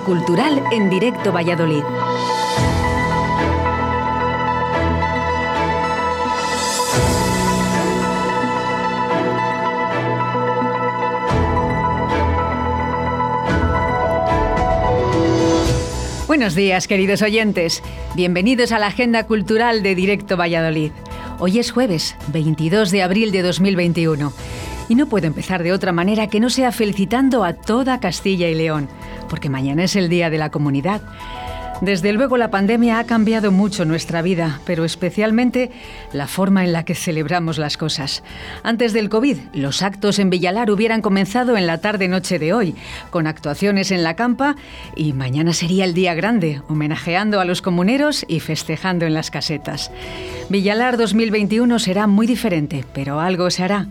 Cultural en Directo Valladolid. Buenos días, queridos oyentes. Bienvenidos a la Agenda Cultural de Directo Valladolid. Hoy es jueves, 22 de abril de 2021. Y no puedo empezar de otra manera que no sea felicitando a toda Castilla y León, porque mañana es el Día de la Comunidad. Desde luego la pandemia ha cambiado mucho nuestra vida, pero especialmente la forma en la que celebramos las cosas. Antes del COVID, los actos en Villalar hubieran comenzado en la tarde-noche de hoy, con actuaciones en la campa, y mañana sería el día grande, homenajeando a los comuneros y festejando en las casetas. Villalar 2021 será muy diferente, pero algo se hará.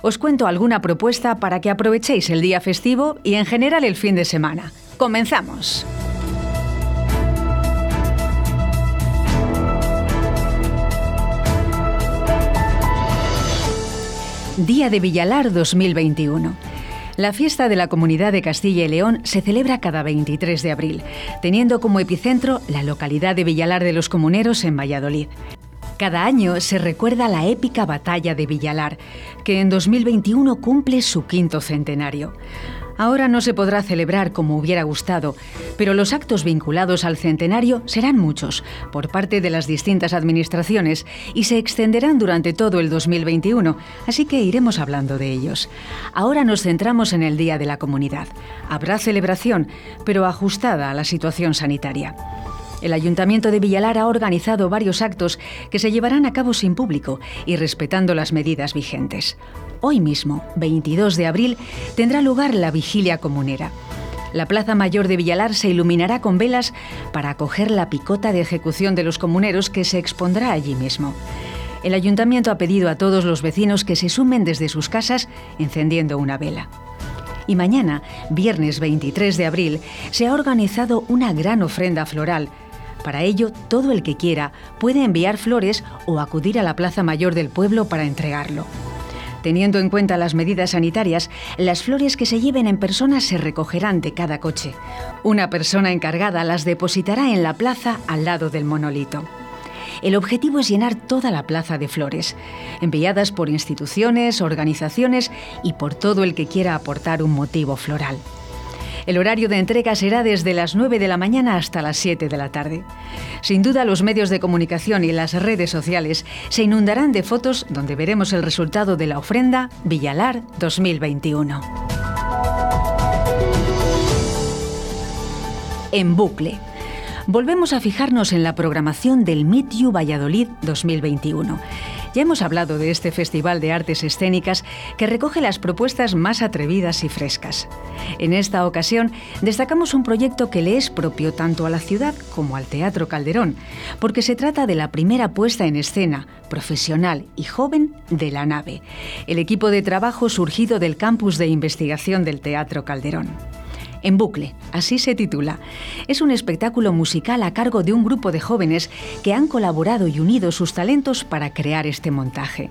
Os cuento alguna propuesta para que aprovechéis el día festivo y en general el fin de semana. ¡Comenzamos! Día de Villalar 2021. La fiesta de la Comunidad de Castilla y León se celebra cada 23 de abril, teniendo como epicentro la localidad de Villalar de los Comuneros en Valladolid. Cada año se recuerda la épica batalla de Villalar, que en 2021 cumple su quinto centenario. Ahora no se podrá celebrar como hubiera gustado, pero los actos vinculados al centenario serán muchos por parte de las distintas administraciones y se extenderán durante todo el 2021, así que iremos hablando de ellos. Ahora nos centramos en el Día de la Comunidad. Habrá celebración, pero ajustada a la situación sanitaria. El Ayuntamiento de Villalar ha organizado varios actos que se llevarán a cabo sin público y respetando las medidas vigentes. Hoy mismo, 22 de abril, tendrá lugar la vigilia comunera. La Plaza Mayor de Villalar se iluminará con velas para acoger la picota de ejecución de los comuneros que se expondrá allí mismo. El ayuntamiento ha pedido a todos los vecinos que se sumen desde sus casas encendiendo una vela. Y mañana, viernes 23 de abril, se ha organizado una gran ofrenda floral. Para ello, todo el que quiera puede enviar flores o acudir a la Plaza Mayor del pueblo para entregarlo. Teniendo en cuenta las medidas sanitarias, las flores que se lleven en persona se recogerán de cada coche. Una persona encargada las depositará en la plaza al lado del monolito. El objetivo es llenar toda la plaza de flores, enviadas por instituciones, organizaciones y por todo el que quiera aportar un motivo floral. El horario de entrega será desde las 9 de la mañana hasta las 7 de la tarde. Sin duda, los medios de comunicación y las redes sociales se inundarán de fotos donde veremos el resultado de la ofrenda Villalar 2021. En bucle. Volvemos a fijarnos en la programación del Meet You Valladolid 2021 ya hemos hablado de este Festival de Artes Escénicas que recoge las propuestas más atrevidas y frescas. En esta ocasión destacamos un proyecto que le es propio tanto a la ciudad como al Teatro Calderón, porque se trata de la primera puesta en escena, profesional y joven, de la nave, el equipo de trabajo surgido del campus de investigación del Teatro Calderón. En bucle, así se titula. Es un espectáculo musical a cargo de un grupo de jóvenes que han colaborado y unido sus talentos para crear este montaje.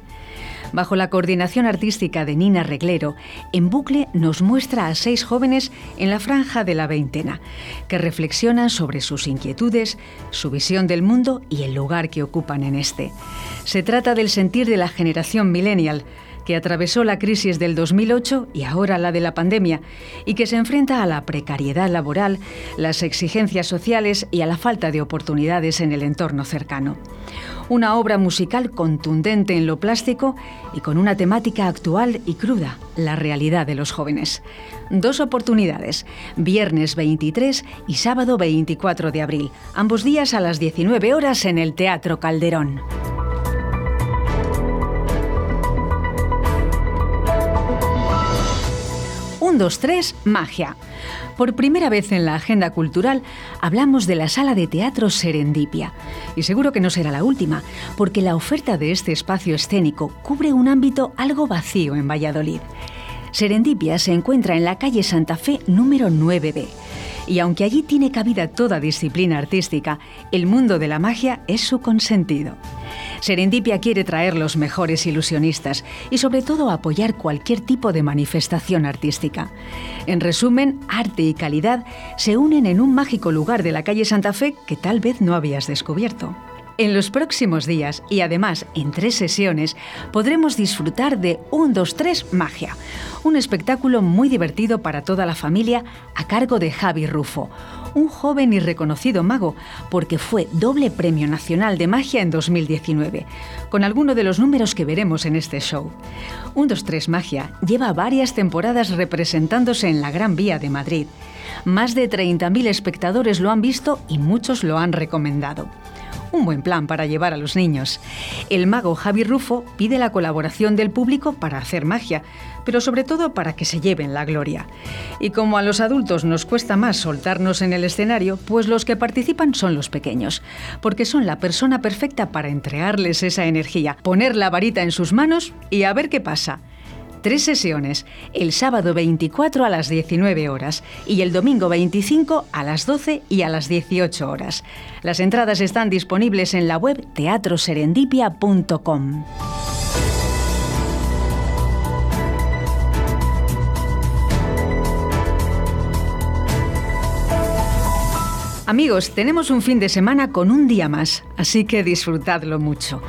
Bajo la coordinación artística de Nina Reglero, En Bucle nos muestra a seis jóvenes en la franja de la veintena, que reflexionan sobre sus inquietudes, su visión del mundo y el lugar que ocupan en este. Se trata del sentir de la generación millennial, que atravesó la crisis del 2008 y ahora la de la pandemia, y que se enfrenta a la precariedad laboral, las exigencias sociales y a la falta de oportunidades en el entorno cercano. Una obra musical contundente en lo plástico y con una temática actual y cruda, la realidad de los jóvenes. Dos oportunidades, viernes 23 y sábado 24 de abril, ambos días a las 19 horas en el Teatro Calderón. 1, 2, 3, magia. Por primera vez en la agenda cultural hablamos de la sala de teatro Serendipia. Y seguro que no será la última, porque la oferta de este espacio escénico cubre un ámbito algo vacío en Valladolid. Serendipia se encuentra en la calle Santa Fe número 9B. Y aunque allí tiene cabida toda disciplina artística, el mundo de la magia es su consentido. Serendipia quiere traer los mejores ilusionistas y sobre todo apoyar cualquier tipo de manifestación artística. En resumen, arte y calidad se unen en un mágico lugar de la calle Santa Fe que tal vez no habías descubierto. En los próximos días y además en tres sesiones podremos disfrutar de Un 2 3 Magia, un espectáculo muy divertido para toda la familia a cargo de Javi Rufo, un joven y reconocido mago porque fue doble premio nacional de magia en 2019, con alguno de los números que veremos en este show. Un 2 3 Magia lleva varias temporadas representándose en la Gran Vía de Madrid. Más de 30.000 espectadores lo han visto y muchos lo han recomendado un buen plan para llevar a los niños. El mago Javi Rufo pide la colaboración del público para hacer magia, pero sobre todo para que se lleven la gloria. Y como a los adultos nos cuesta más soltarnos en el escenario, pues los que participan son los pequeños, porque son la persona perfecta para entregarles esa energía, poner la varita en sus manos y a ver qué pasa. Tres sesiones, el sábado 24 a las 19 horas y el domingo 25 a las 12 y a las 18 horas. Las entradas están disponibles en la web teatroserendipia.com. Amigos, tenemos un fin de semana con un día más, así que disfrutadlo mucho.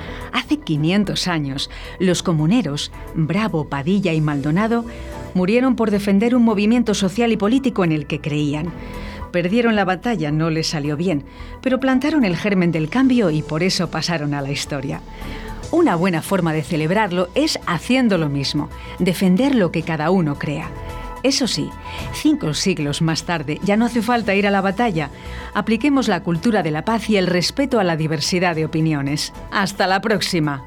Hace 500 años, los comuneros, Bravo, Padilla y Maldonado, murieron por defender un movimiento social y político en el que creían. Perdieron la batalla, no les salió bien, pero plantaron el germen del cambio y por eso pasaron a la historia. Una buena forma de celebrarlo es haciendo lo mismo, defender lo que cada uno crea. Eso sí, cinco siglos más tarde ya no hace falta ir a la batalla. Apliquemos la cultura de la paz y el respeto a la diversidad de opiniones. Hasta la próxima.